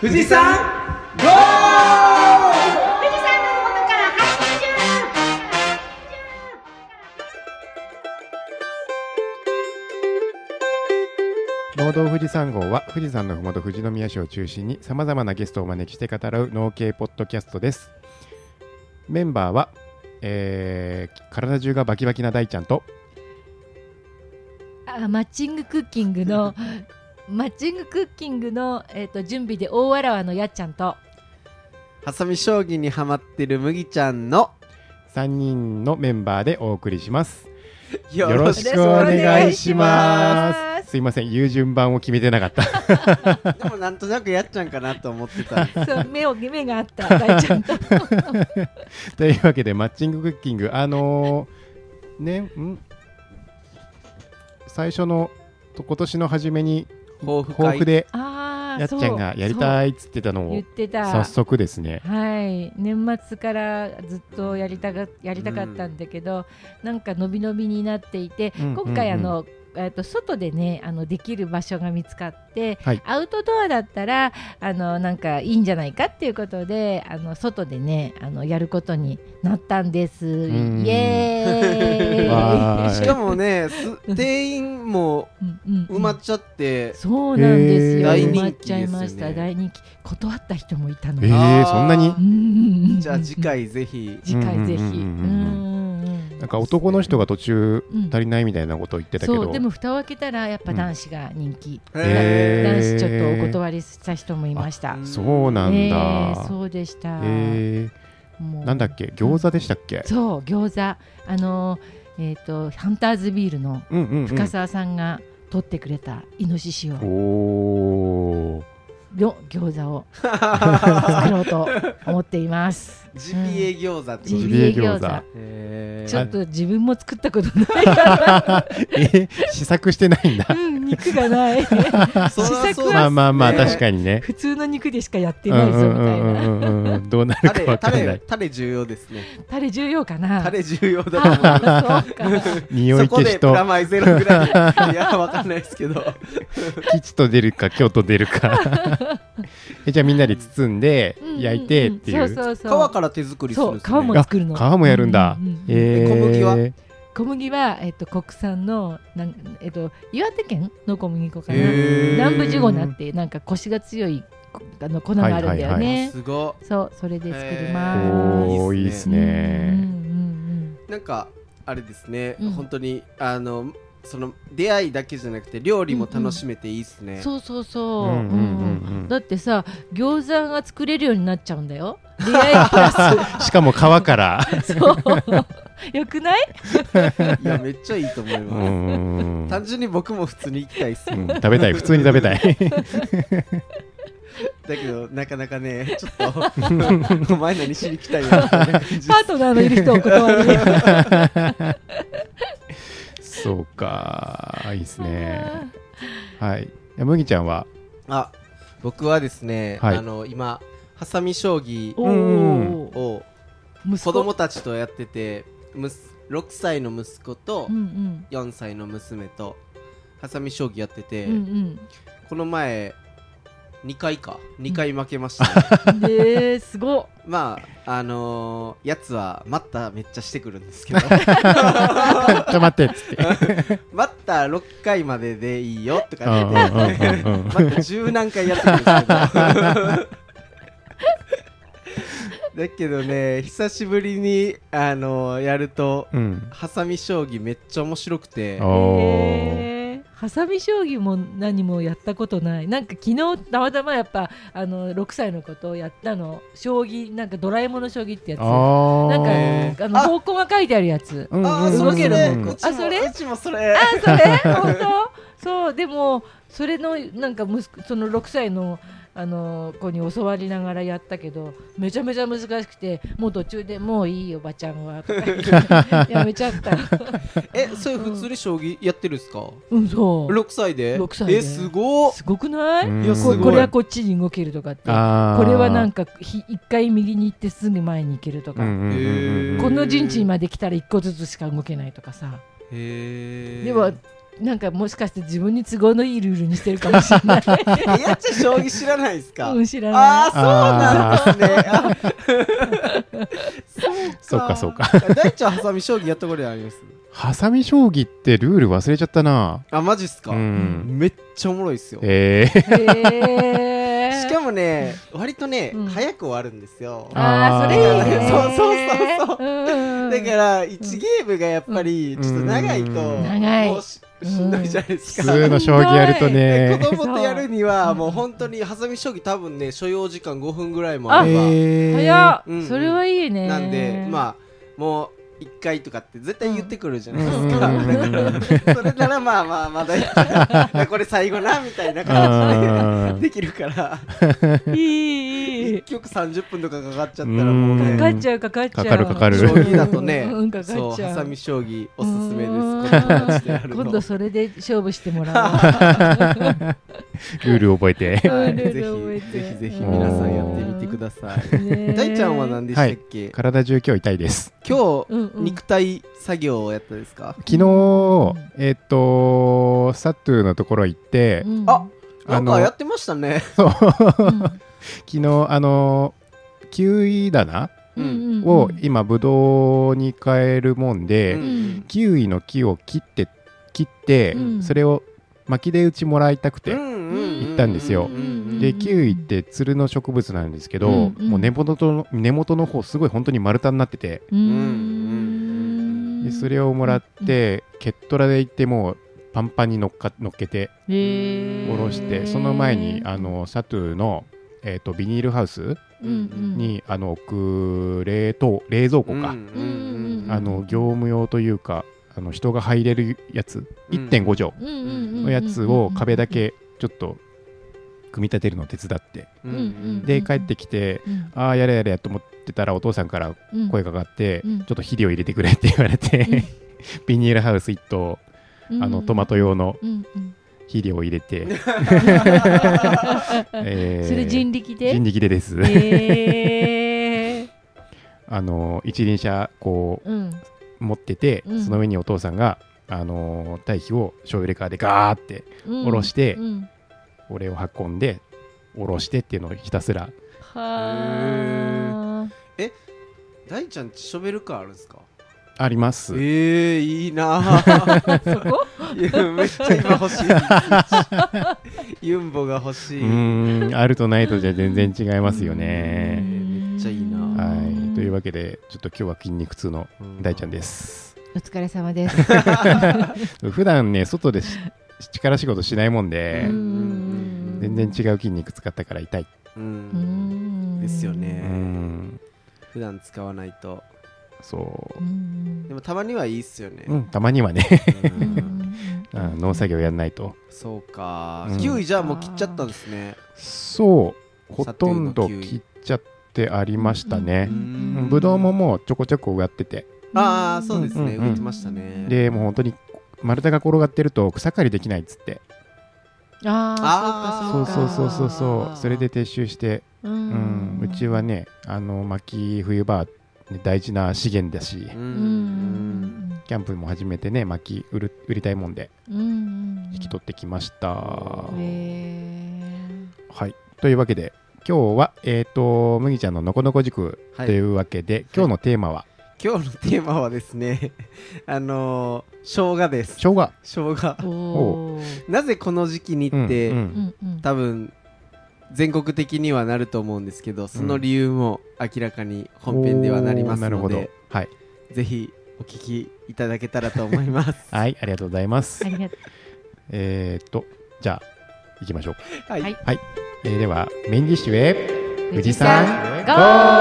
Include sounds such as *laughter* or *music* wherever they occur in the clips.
富士山ゴー！富士山の麓から発信農道富士山号は富士山のふもと富士宮市を中心にさまざまなゲストをお招きして語らう農系ポッドキャストです。メンバーは、えー体中がバキバキな大ちゃんとあマッチングクッキングのマッチングクッキングの、えー、と準備で大わらわのやっちゃんと。ハサミ将棋にハマってる麦ちゃんの3人のメンバーでお送りします。よよろしくお願いします。すいません言う順番を決めてなかった。*laughs* でもなんとなくやっちゃんかなと思ってた。そう目を目があった。大ちゃんと。*laughs* というわけでマッチングクッキング。あのーねん？最初のと今年の初めに抱負会。抱負でああやっちゃんがやりたいっつってたの言っをてた。早速ですね。はい。年末からずっとやりたがやりたかったんだけど、なんか伸び伸びになっていて、うん今回あうん。の、えっと外でねあのできる場所が見つかって、はい。アウトドアだったらあのなんかいいんじゃないかっていうことであの外でねあのやることになったんです。ん。イエ *laughs* わー。ーイしかもねす定員も埋まっちゃってそうなんですよ、へー。埋まっちゃいました。大人気ですよね。大人気。断った人もいたの。えー、そんなに？うん。じゃあ次回ぜひ。次回ぜひ。うんうんうんうんうんなんか男の人が途中うん。足りないみたいなことを言ってたけど、そうでも蓋を開けたらやっぱ男子が人気、へー。男子ちょっとお断りした人もいました。あそうなんだ、えーそうでした、えー、なんだっけ？餃子でしたっけ、そう餃子。あのえっ、とハンターズビールのうんうん、うん、深澤さんが取ってくれたイノシシを、おーの餃子を。作ろうと思っています。ジビエ餃子ってジこと？ビエビエ餃餃子ちょっと自分も作ったことない。から、え試作してないんだ。うん、肉がない。*laughs* 試作まあまあまあね確かにね。普通の肉でしかやってうんないぞみたいうんうんなうんうん。うんどうなるかタレタわかんない。レタレ重要ですね。タレ重要かな。タレ重要だ。と思い匂いそこで消しとプラマイゼロぐらいいやわかんないですけど。*laughs* 吉と出るか京と出るか。え *laughs* じゃあみんなで包んで焼いてっていう,、そうそうそう。皮から手作りするんですそう皮もね作るの。皮もやるんだ、えー、小麦は？小麦は、えっと、国産のなん、えっと、岩手県の小麦粉かな。南部ジゴナってなんかコシが強いこあの粉があるんだよはいね、すごそうそれで作ります、おーいいですうんうんねいなんかあれですね、うん。本当にあのその出会いだけじゃなくて料理も楽しめていいですね、うん。そうそうそう,、うんうんうんうん。だってさ餃子が作れるようになっちゃうんだよ。出会いプラしかも皮から。スそう。よくない？*laughs* いやめっちゃいいと思いうます、ん。単純に僕も普通に行きたいっす、うん。食べたい。普通に食べたい。*laughs* だけどなかなかねちょっとお前何しに来たんやみたいな感じですパートナーのいる人をお断り *laughs* そうか。いいですね。はい。じゃあ麦ちゃんは？あ僕はですね、はい。あの今ハサミ将棋を息子？子供たちとやっててむす6歳の息子とうんうん。4歳の娘とハサミ将棋やってて、うんうん。この前2回か。2回負けました、*laughs* ねでーすごっ。まああのー、やつは待っためっちゃしてくるんですけど。*laughs* ちょっと待ってっつって。*laughs* 待った6回まででいいよとうかん言ってうんうんうんうん。待った十何回やってくるんですけど。だけどね久しぶりにあのー、やるとうん。ハサミ将棋めっちゃ面白くてハサミ将棋も何もやったことない。なんか昨日たまたまやっぱあの6歳の子とやったの。将棋なんかドラえもんの将棋ってやつ。なんかあの方向が書いてあるやつ。うんうんあーそ動けるあそれ？うちもそれ？あそれ？本当？そうでもそれのなんか息子その6歳のあの子に教わりながらやったけどめちゃめちゃ難しくてもう途中でもういいおばちゃんはとか言って *laughs* やめちゃった。えそれ普通に将棋やってるんですか？うんそう。6歳で？6歳で。えすごっ。すごくない、うん。いやすごい。ここれはこっちに動けるとかって。これはなんかひ一回右に行ってすぐ前に行けるとか、うんうんうんうんへー。この陣地まで来たら一個ずつしか動けないとかさ。へえではなんかもしかして自分に都合のいいルールにしてるかもしれない。えやっちゃん将棋知らないですか、うん知らあなあそうなんですね。あそうかそうか。大ちゃんハサミ将棋やったことあります？ハサミ将棋ってルール忘れちゃったな。あマジっすか、うん。めっちゃおもろいっすよ。えー、い。へー。しかもね割とね、うん。早く終わるんですよ。あーそれいいね。そうそうそうそう。うん。だから1ゲームがやっぱりちょっと長いと、うん。長いししんどいじゃないです普か、通の将棋やるとでね。子供とやるにはもう本当にハサミ将棋多分ね所要時間5分ぐらいもあれば、えー、早っ、うん。それはいいね。なんでまあもう1回とかって絶対言ってくるじゃないですうん。か、うん。だからそれならまあまあまだ *laughs* これ最後なみたいなあ感じでーできるから。いいいい1曲30分とかかかっちゃったらもうね。うんかかっちゃうかかっちゃう。かかるかかる将棋だとねうんかかっちゃう。そうハサミ将棋おすすめです。今度それで勝負してもらおう。*laughs* ルール覚えて。はい、ルぜール覚えて。ひぜひぜひ皆さんやってみてください。ね大ちゃんは何でしたっけ、体中今日痛いです今日、うんうん。肉体作業をやったですか？昨日えっ、とサトゥーのところ行って、うん。あなんかやってましたね。*laughs* 昨日あのキウイ棚うんうんを今ブドウに変えるもんで、ううん。キウイの木を切って切って、うん。それを巻きで打ちもらいたくて、行ったんですよでキウイってつるの植物なんですけど、うんうんもう根元の根元の方すごい本当に丸太になっててううんでそれをもらって、ケットラで行ってもうパンパンに乗っか乗っけてへー下ろしてその前にあのサトゥーの、えー、とビニールハウスうんうんに、あの置く冷凍冷蔵庫か、あの業務用というかあの人が入れるやつ、うん。1.5畳のやつを壁だけちょっと組み立てるのを手伝って。うん。うんうんで帰ってきてうん。ああやれやれやと思ってたらお父さんからうん声かかって、うん。ちょっと肥料入れてくれって言われて、うん。ビニールハウス1頭うん。あのトマト用の肥料を入れて、*laughs* えーそれ人力で？人力でです、へー。*laughs* あの一輪車こうん。う持ってて、うん。その上にお父さんがあの堆肥をショベルカーでガーってうん。下ろしてうん。俺を運んで下ろしてっていうのをひたすら。は大ちゃんちショベルカーあるんですか？あります、えー、いいなぁ *laughs* そこ？いやめっちゃ今欲しい。ユンボが欲しういーんあるとないとじゃ全然違いますよね。めっちゃいい、というわけでちょっと今日は筋肉痛の大ちゃんです。お疲れ様です。*laughs* 普段ね外でし力仕事しないもんで、うん。全然違う筋肉使ったから痛い。ですようねん。普段使わないと。そう。ん。でもたまにはいいっすよね。う、うん、たまにはね、*laughs* 農作業やんないと。そうか。うん。キウイじゃあもう切っちゃったんですね。そう。ほとんど切っちゃってありましたね。う。ん。ぶどうももうちょこちょこ植わってて。ああそうですね。植えてましたね。でもう本当に丸太が転がってると草刈りできないっつって。ああそうかそうそうそうそうそれで撤収してううん、うちはねあの薪冬場はね大事な資源だし。ううん。んキャンプも始めてね薪売る売りたいもんで。うん。引き取ってきました、へはい。というわけで今日はえっ、と麦ちゃんののこのこ塾はい。というわけで、今日のテーマは？今日のテーマはですね *laughs* あのー生姜です。生姜。生姜。なぜこの時期にって、うんうん。うんうん。多分全国的にはなると思うんですけどその理由も明らかに本編ではなりますおーなるほど。のではい、ぜひお聞きいただけたらと思います。*laughs* はい、ありがとうございます。ありがとえっとじゃあ行きましょう、はい、はいえーではメインディッシュへう富士山ゴー！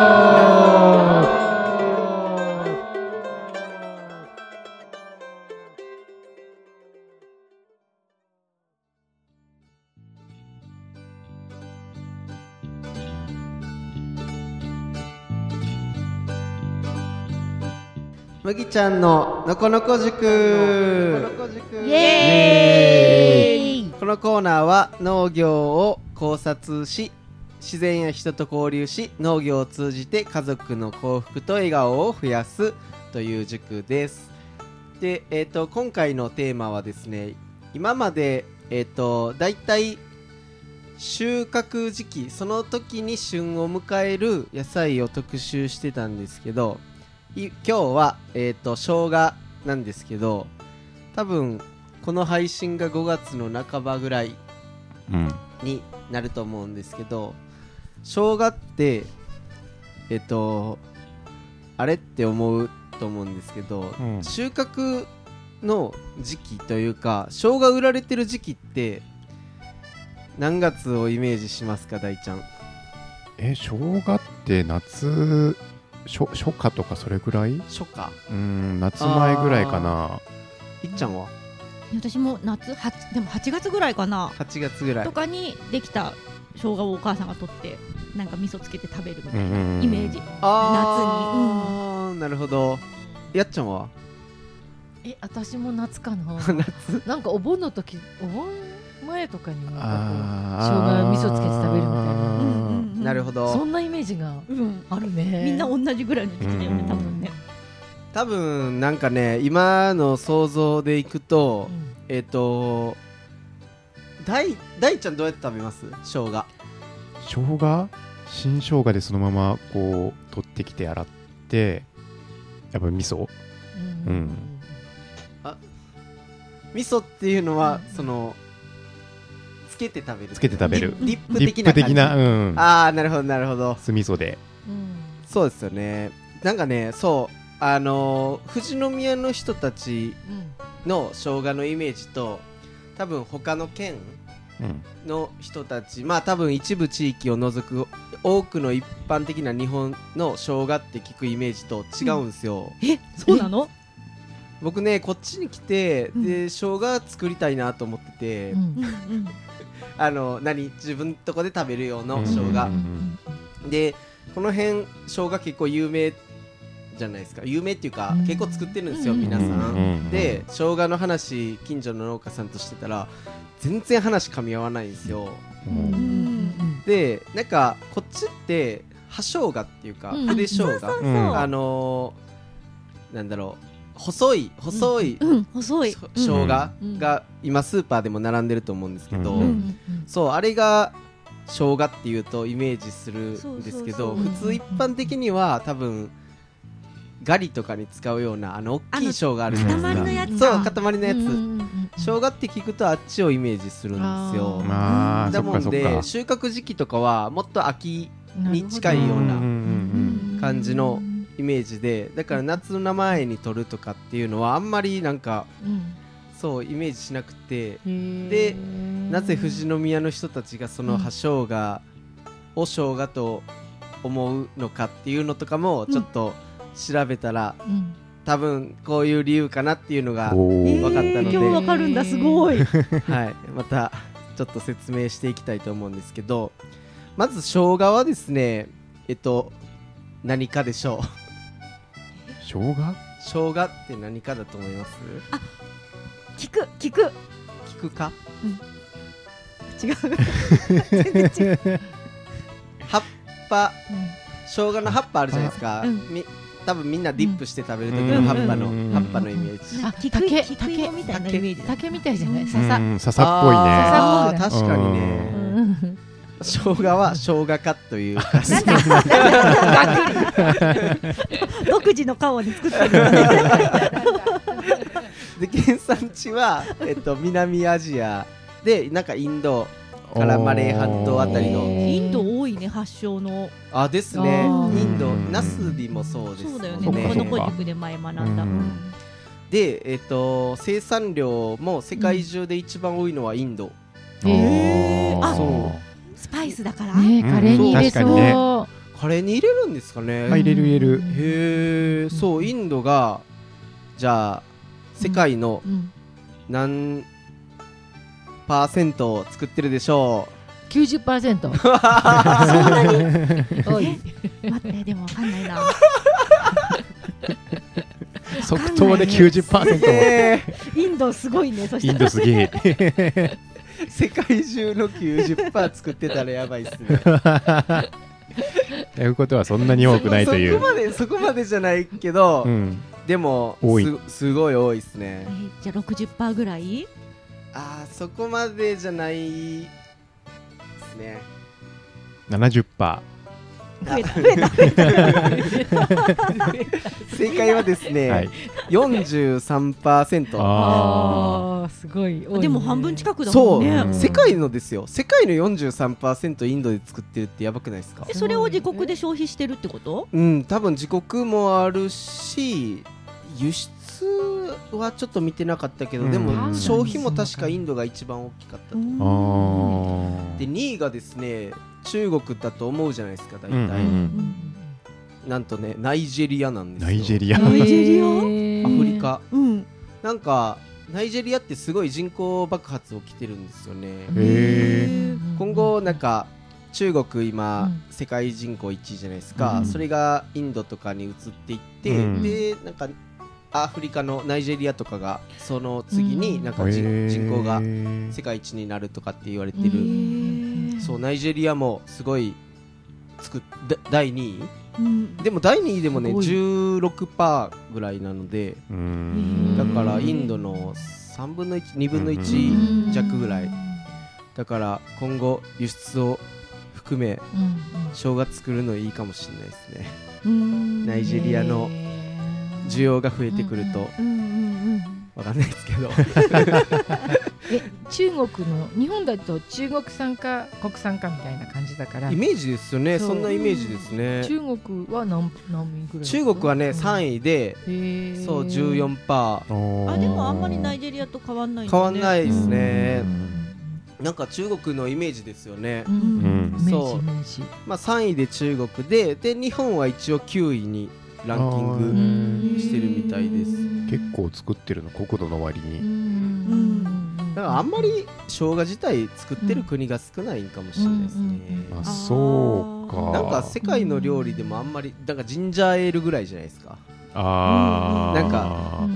麦ちゃんののこのこ塾。イエーイこのコーナーは農業を考察し自然や人と交流し農業を通じて家族の幸福と笑顔を増やすという塾です。で、えー、と今回のテーマはですね今までえっ、とだいたい収穫時期その時に旬を迎える野菜を特集してたんですけど今日はえっ、と生姜なんですけど多分この配信が5月の半ばぐらいうん。になると思うんですけど生姜ってえっとあれって思うと思うんですけど、うん。収穫の時期というか生姜売られてる時期って何月をイメージしますか大ちゃん？え生姜って夏初初夏とかそれぐらい？初夏。うん夏前ぐらいかな。いっちゃんは？私も夏はでも8月ぐらいかな。8月ぐらい。とかにできた生姜をお母さんが取ってなんか味噌つけて食べるみたいうんうんうん。なイメージ。ああ、なるほど。やっちゃんは？え私も夏かな。*laughs* 夏？なんかお盆の時お盆前とかになんかあー。生姜味噌つけて食べるみたいな。うんうんうんなるほど。そんなイメージがうん。あるね。みんな同じぐらいの時期だよねうん。多分ね多分なんかね今の想像でいくと、うん。えっ、と大大ちゃんどうやって食べます？生姜。生姜？新生姜でそのままこう取ってきて洗ってやっぱ味噌？うん。うん。味噌っていうのは、うん。そのつけて食べる？つけて食べる。ディップ的な感じ？的なうん。ああなるほどなるほど。酢味噌で。うん。そうですよね。なんかねそうあのー富士宮の人たちうん。の生姜のイメージと多分他の県うん。の人たちまあ多分一部地域を除く多くの一般的な日本の生姜って聞くイメージと違うんですよ、えそうなの？*laughs* 僕ねこっちに来て、うん。で生姜作りたいなと思ってて、うん。うんうんあの何自分とこで食べる用のうん生姜、うん。でこの辺生姜結構有名じゃないですか。有名っていうか、うん。結構作ってるんですよ、うん。皆さん、うんで生姜の話近所の農家さんとしてたら全然話噛み合わないんですよ。うん。うんでなんかこっちって葉生姜っていうかうん。筆生姜、そうそうう。ん。あのーなんだろう。細い細い、うん。細い。そ生姜うん。が今スーパーでも並んでると思うんですけど、うん。うん。そうあれが生姜っていうとイメージするんですけどそうそうそう。普通一般的には多分ガリとかに使うようなあの大きい生姜あるじゃないですか。塊のやつそうか塊のやつ、うんうんうん生姜って聞くとあっちをイメージするんですよ。あー。まあそだもんで収穫時期とかはもっと秋うんに近いようなうん感じのイメージでだから夏の前に取るとかっていうのはあんまりなんかうん。そうイメージしなくて。へでーなぜ富士宮の人たちがその葉生姜を生姜と思うのかっていうのとかもちょっと調べたら、うん。多分こういう理由かなっていうのが、おー。わかったので。今日わかるんだすごい。*laughs* はい、またちょっと説明していきたいと思うんですけどまず生姜はですねえっと何かでしょう。生姜？生姜って何かだと思います？聞く聞く。聞くか？違う。*laughs* 全然違う。*laughs* 葉っぱ。生姜の葉っぱあるじゃないですか、うん。み多分みんなディップして食べる時の葉っぱの、うん。葉っぱのイメージ、あ菊竹菊芋みたいなイメージ。だ竹みたいじゃない？うん。笹。うん笹っぽいね。あー笹っ確かにうね。うん生姜は生姜かという。*laughs* 独自の顔に作ってる。で原産地は、えっと、南アジアでなんかインドからマレー半島あたりの。インド多いね発祥の。あですね。インド。うんナスビもそうですそうだよね。この子塾で前学んだ。うんで、えっと、生産量も世界中で一番多いのはインド、へー。あそう。スパイスだから。ねカレーに入れ確かにねそカレーに入れるんですかね、あ入れる入れる。へえそうインドがじゃあ世界のううん何パーセントを作ってるでしょ90%う *laughs* そんなに？*laughs* 多い。待ってでもわかんないな。*laughs* 即答で90%えもインドすごいねそしたら。インドすげえ。ー世界中の90%作ってたらやばいっすね。ということはそんなに多くないという。そこまでそこまでじゃないけど、うん。でも多い。すすごい多いですね。えーじゃあ60%ぐらい？あーそこまでじゃないですね。70%パ増えた増えた増えた。正解はですね、ーはい43%あああすごい多いね。でも半分近くだそう、もんね。ん。世界のですよ。世界の43%インドで作ってるってやばくないですか？えそれを自国で消費してるってこと？うん多分自国もあるし輸出はちょっと見てなかったけど、うん。でもうん。消費も確かインドが一番大きかったと、で2位がですね中国だと思うじゃないですか大体、うんうんうん。なんとねナイジェリアなんですよ。ナイジェリア。ナイジェリア？アフリカ。うん。なんかナイジェリアってすごい人口爆発起きてるんですよね。へ今後なんか中国今、うん。世界人口1位じゃないですか、うん。それがインドとかに移っていって、うん。でなんかアフリカのナイジェリアとかがその次になんか人,、口が世界一になるとかって言われてる、へそうナイジェリアもすごいつくだ第2位？うん。でも第2位でもねすごい。16%ぐらいなのでうー。んだからインドの3分の12分の1弱ぐらい。だから今後輸出を含め生姜作るのいいかもしれないですね。うん。ナイジェリアの需要が増えてくると。うんうんうんわかんないですけど。*laughs* え中国の日本だと中国産か国産かみたいな感じだから。イメージですよね。そんなイメージですね。中国は何何位ぐらい中国はね3位で位そう14%ああでもあんまりナイいジェリアと変わんないんだ変ねわんないですね。うん。なんか中国のイメージですよね。うん。うん。イメージそうイメージ。まあ3位で中国でで日本は一応9位にランキンあグーしてるみたいです。結構作ってるの国土の割に。ん。だからあんまり生姜自体作ってる国が少ないんかもしれないですね、あそうか。なんか世界の料理でもあんまりなんかジンジャーエールぐらいじゃないですか。あー。なんか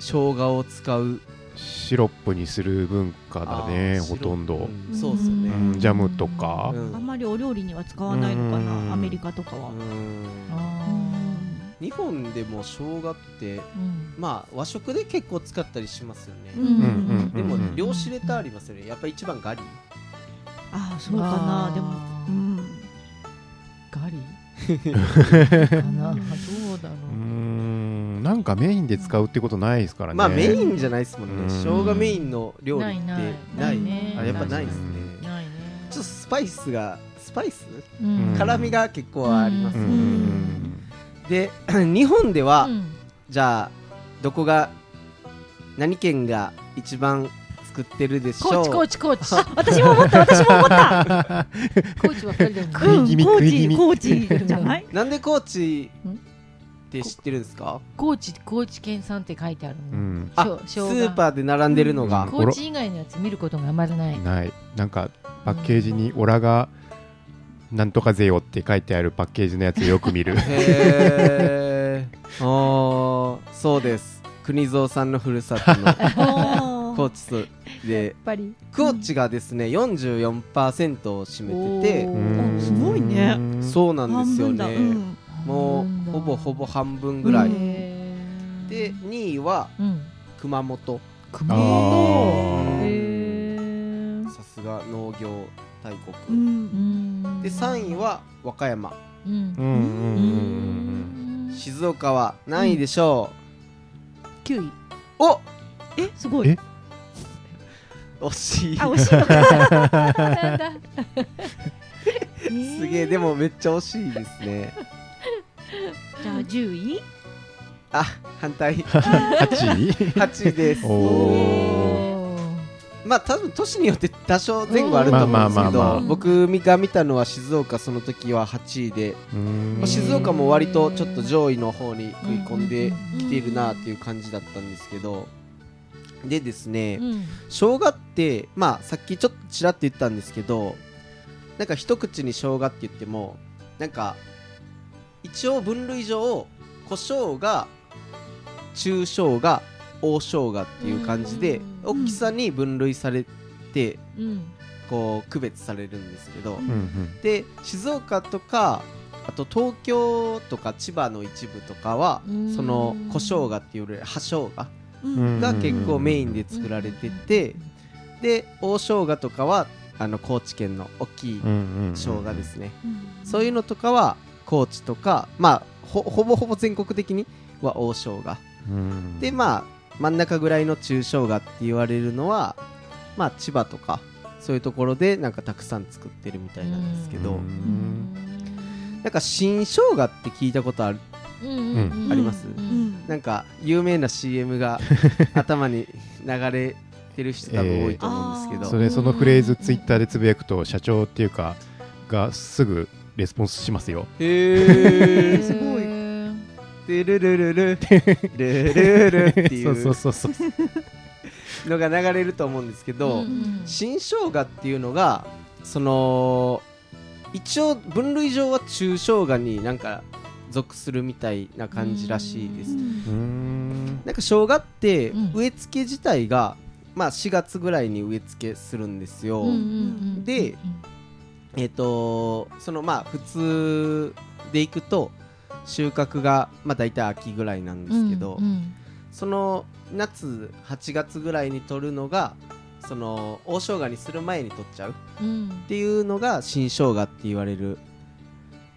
生姜を使う。シロップにする文化だねほとんど、白うんそうっすよね、うんジャムとか。うん。あんまりお料理には使わないのかうん。なアメリカとかは。うん日本でも生姜ってまあ和食で結構使ったりしますよね、うんうんうんでもうん。両種レターありますよね。やっぱ一番ガリ。ああそうかな。でもうん。ガリ。かな。どうだろうなんかメインで使うってことないですからね。まあメインじゃないですもんね。うん。生姜メインの料理ってないない。ない。ね。あやっぱないですね。ううないね。ちょっとスパイスがスパイス？うん。辛みが結構ありますね、んで *clears throat* 日本では、うん。じゃあどこが何県が一番作ってるでしょう？高知高知高知あ私も思った私も思った。高知 *laughs* ばっかりだもん食い気味うん高食い気味。知高知じゃないなんで高知んって知ってるんですか？高知高知県産って書いてあるもうん。んあしょスーパーで並んでるのが、うん。高知以外のやつ見ることがあまりない。ない。なんかパッケージに「オラがなんとかぜよ」って書いてあるパッケージのやつよく見る。へえそうです。国蔵さんのふるさとのあ高知とでやっぱり。高知がですね44%を占めてて。すごいね。そうなんですよね、うん。もうほぼほぼ半分ぐらい、で2位はうん。熊本。熊あ本さすが農業大う国、ん。で3位は和歌山。静岡は何位でしょ9位。う、お！え？すごい。え？惜しい。あ惜しい。*laughs* *laughs* すげえでもめっちゃ惜しいですね。じゃあ10位？あ反対。8位8位です。おおまあ多分都市によって多少前後あると思うんですけまあまあまあどまあ。僕が見たのは静岡その時は8位で、まあ静岡も割とちょっと上位の方に食い込んできているなっていう感じだったんですけどでですねうん。生姜ってまあさっきちょっとちらっと言ったんですけどなんか一口に生姜って言ってもなんか一応分類上胡椒が中生姜大生姜っていう感じでうん。大きさに分類されてうん。こう区別されるんですけどで静岡とかあと東京とか千葉の一部とかはうん。その胡椒姜っていうより葉生姜うん。が結構メインで作られててで大生姜とかはあの高知県の大きい生姜ですね、うん。そういうのとかは高知とかまあほほぼほぼ全国的には大生姜。うん。でまあ真ん中ぐらいの中生姜って言われるのはまあ千葉とかそういうところでなんかたくさん作ってるみたいなんですけど、うん。なんか新生姜って聞いたことある？あります？うん。なんか有名な CM が *laughs* 頭に流れてる人多分多いと思うんですけど、それそのフレーズツイッターでつぶやくと社長っていうかがすぐレスポンスしますよ。へー。*laughs* すごいルルルルルルルルルっていそうそううそうそう。のが流れると思うんですけど、うん新生姜っていうのがその一応分類上は中生姜になんか属するみたいな感じらしいです、うーん。なんか生姜ってうん。植え付け自体が、まあ4月ぐらいに植え付けするんですよ、でえっ、とそのまあ普通でいくと収穫がまあ大体秋ぐらいなんですけど、うんその夏8月ぐらいに取るのがその大生姜にする前に取っちゃううん。っていうのが新生姜って言われる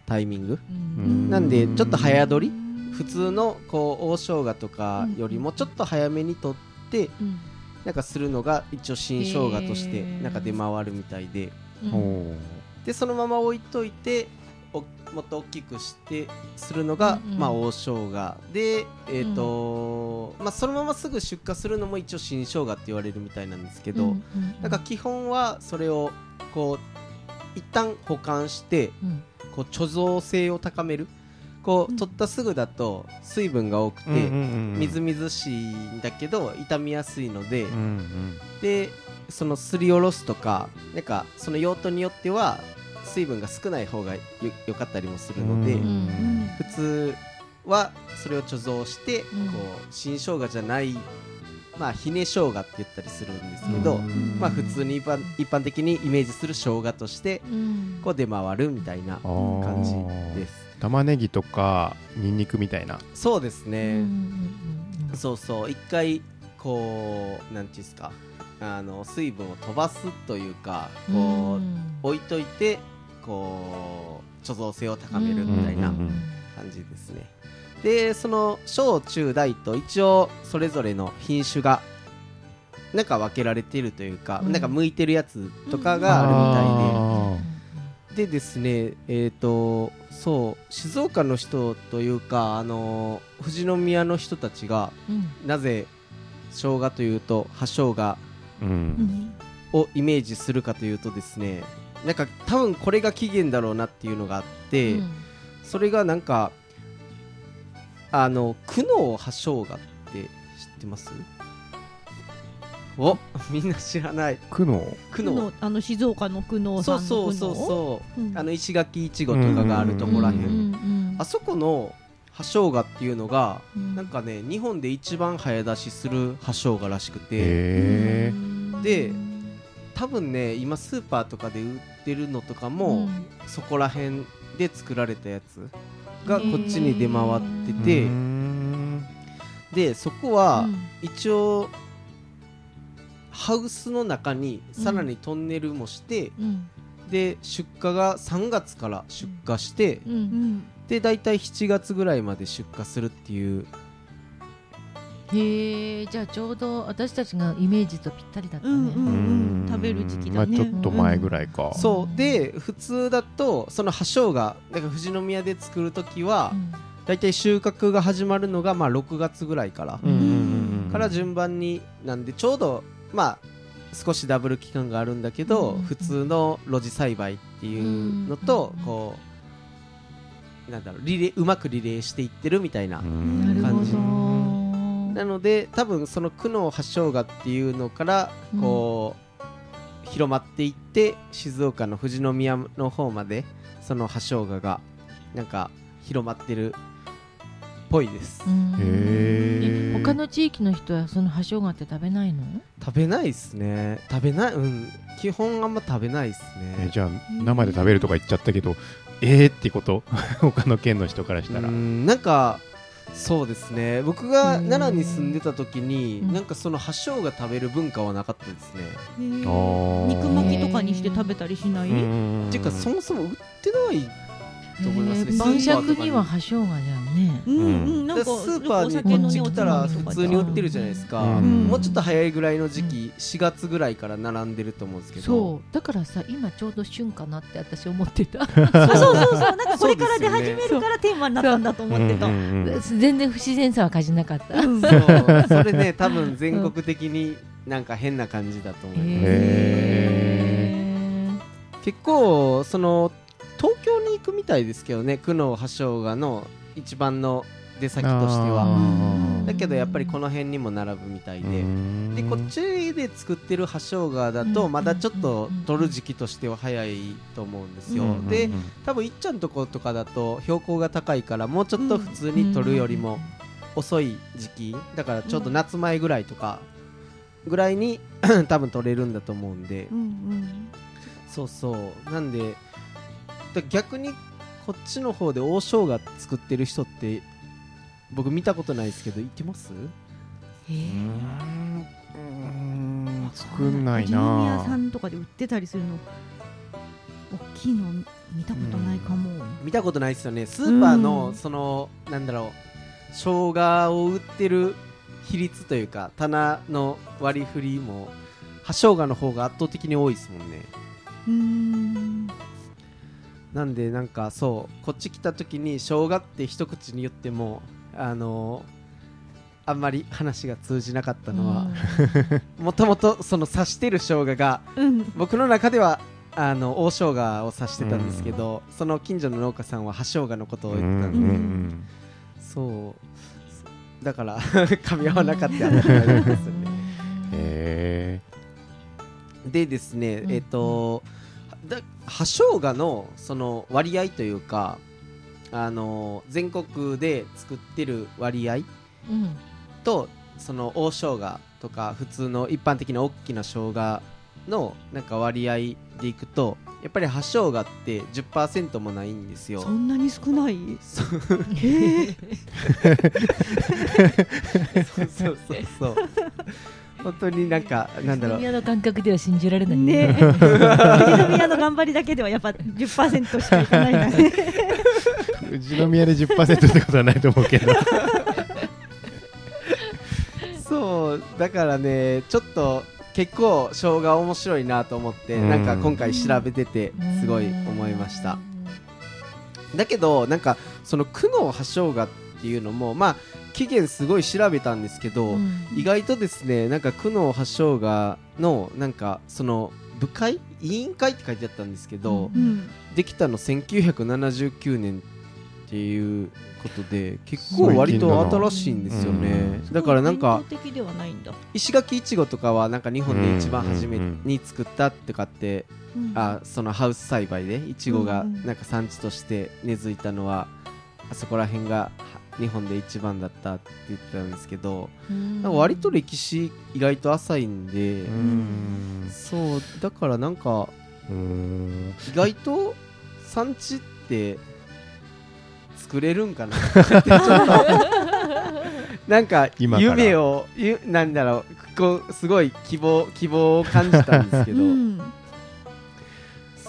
タイミング。うん。なんでちょっと早取り？普通のこう大生姜とかよりもちょっと早めに取ってうん。なんかするのが一応新生姜としてなんか出回るみたいで。うん。でそのまま置いといておもっと大きくしてするのが、うんうん。まあ大生姜でえっ、と、まあそのまますぐ出荷するのも一応新生姜って言われるみたいなんですけど、うんうんなん。か基本はそれをこう一旦保管してうん。こう貯蔵性を高める。こううん取ったすぐだと水分が多くて、うんうんうん。みずみずしいんだけど傷みやすいので、うんうん。でそのすりおろすとかなんかその用途によっては水分が少ない方がよよかったりもするので、普通はそれを貯蔵して、うん。こう新生姜じゃないまあひね生姜って言ったりするんですけど、うん。まあ普通に一般一般的にイメージする生姜としてうん。こう出回るみたいな感じです。玉ねぎとかニンニクみたいな。そうですうんね、うんそうそう。一回こうなんていうんですかあの水分を飛ばすというかうんこう、うん。置いといてこう貯蔵性を高めるみたいな感じですね、でその小中大と一応それぞれの品種がなんか分けられてるというか、うん。なんか向いてるやつとかがあるみたいあででですねえっ、とそう静岡の人というかあの富士宮の人たちがうん。なぜ生姜というと葉生姜をイメージするかというとですねなんか多分これが起源だろうなっていうのがあって、うん。それがなんかあの久能葉生姜って知ってます？おみんな知らない。苦悩久能。のあの静岡の久能そさのうんそうそうそうう。ん。あの石垣いちごとかがあるとこらへうんんうんあそこの葉生姜っていうのがうん。なんかね日本で一番早出しする葉生姜らしくて。へで多分ね今スーパーとかで売ってるのとかも、そこら辺で作られたやつがこっちに出回ってえて、うーん。でそこは一応ハウスの中にさらにトンネルもして、うん。で出荷が3月から出荷して、ううん。んで大体7月ぐらいまで出荷するっていうへえじゃあちょうど私たちがイメージとぴったりだったね、うんうんうん。食べる時期だね。まあちょっと前ぐらいか。そう。で普通だとその葉生姜だから富士宮で作る時は、大体収穫が始まるのがまあ6月ぐらいから、うんうんうんうん。から順番になんでちょうどまあ少しダブル期間があるんだけど、うん普通の露地栽培っていうのと、うんこうなんだろうリレーうまくリレーしていってるみたいな、うん。なるほ感じ。どなので多分その久能葉生姜っていうのからこう、広まっていって静岡の富士宮の方までその葉生姜がなんか広まってるっぽいです、他の地域の人はその葉生姜って食べないの？食べないっすね。食べないうん。基本あんま食べないっすね。えじゃあ生で食べるとか言っちゃったけどえーってこと？*laughs* 他の県の人からしたら。うんなんかそうですね。僕がうん。奈良に住んでた時にうん。なんかその葉生姜食べる文化はなかったですね。肉巻きとかにして食べたりしない、うん。っていうかそもそも売ってないと思いますね。えー晩酌には葉生姜じゃんね。うんうん、なんでかスーパーにこっち来たら普通に売ってるじゃないですか、うん。もうちょっと早いぐらいの時期、4月ぐらいから並んでると思うんですけど。そう。だからさ今ちょうど旬かなって私思ってた。*laughs* あそうそうそう。なんかこれから出始めるからテーマになったんだと思ってた、全然不自然さは感じなかった。うんそう。*laughs* それね多分全国的になんか変な感じだと思います、へ結構その東京に行くみたいですけどね久能葉生姜の一番の出先としてあはー。だけどやっぱりこの辺にも並ぶみたいで、うん。でこっちで作ってる葉生姜だとうん。まだちょっと取る時期としては早いと思うんですよ、うんでうん多分いっちゃんのとことかだと標高が高いからもうちょっと普通に取るよりも遅い時期。だからちょっと夏前ぐらいとかぐらいに *clears throat* 多分取れるんだと思うんで。うんうん。そうそう。なんでだ逆にこっちの方で大生姜作ってる人って僕見たことないですけどいてます？へー。うん作んない富士宮さなんとかで売ってたりするの大きいの見たことないかも、見たことないですよね。スーパーのうん。その、なんだろう生姜を売ってる比率というか棚の割り振りも葉生姜の方が圧倒的に多いですもんね。うーんなんでなんかそうこっち来た時に生姜って一口に言ってもあのあんまり話が通じなかったのはもともとその刺してる生姜がうん。僕の中ではあの大生姜を指してたんですけど、その近所の農家さんは葉生姜のことを言ってたんで、うん。うんそう。だから *laughs* 噛み合わなかったんですよね。へでですね、うんえっ、とだ葉生姜のその割合というかあの全国で作ってる割合うん。とその大生姜とか普通の一般的な大きな生姜のなんか割合でいくとやっぱり葉生姜って10%もないんですよ。そんなに少ない？そう *laughs* そうそうそう本当になんかなんだろう。宮の感覚では信じられない。ね。富士宮の頑張りだけではやっぱ10%しかいかないんだねー富士宮で10%ってことはないと思うけど。そうだからねちょっと結構生姜面白いなと思ってうん。なんか今回調べててすごい思いました。だけどなんかその苦の葉生姜っていうのもまあ期限すごい調べたんですけど、うん。意外とですねなんか苦の葉生姜のなんかその部会委員会って書いてあったんですけど、うん。できたの1979年っていうことで結構割と新しいんですよね。だからなんか伝統的ではないんだ。石垣いちごとかはなんか日本で一番初めに作ったってかってうん。あそのハウス栽培でいちごがなんか産地として根付いたのはあそこら辺がは日本で一番だったって言ってたんですけどなんか割と歴史意外と浅いんでうん。そうだからなんかうん。意外と産地って作れるんかなって *laughs* ちょっと。なんか夢をゆなんだろうこうすごい希望希望を感じたんですけど、うん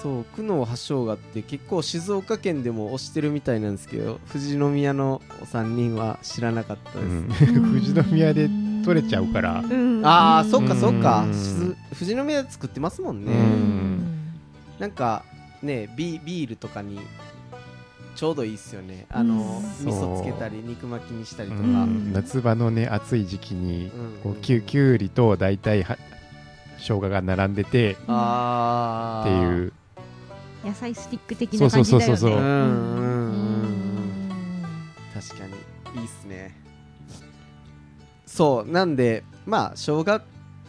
そう久能葉生姜って結構静岡県でも推してるみたいなんですけど富士宮のお三人は知らなかったです、うん。*laughs* 富士宮で取れちゃうから。うん。ああそっかそっか。うん。し富士宮で作ってますもんね、うん。なんかねビビールとかにちょうどいいっすよね。あの、うん。味噌つけたり肉巻きにしたりとか、う。ん。夏場のね暑い時期にうん。こうきゅうきゅうりと大体は生姜が並んでてあってーいう野菜スティック的な感じだよね。そうそうそうそうう。んうんうんうんうん。確かに。いいっすね。そうなんでまあ生姜っ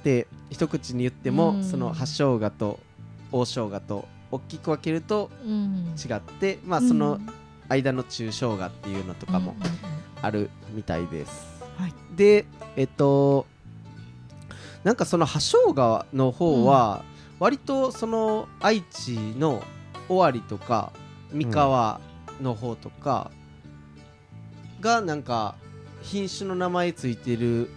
て一口に言っても、うん。その葉生姜と大生姜と大きく分けるとうん。違ってまあその間の中生姜っていうのとかもあるみたいです、はい。でえっとなんかその葉生姜の方は割とその愛知の尾張とか三河の方とかがなんか品種の名前ついてる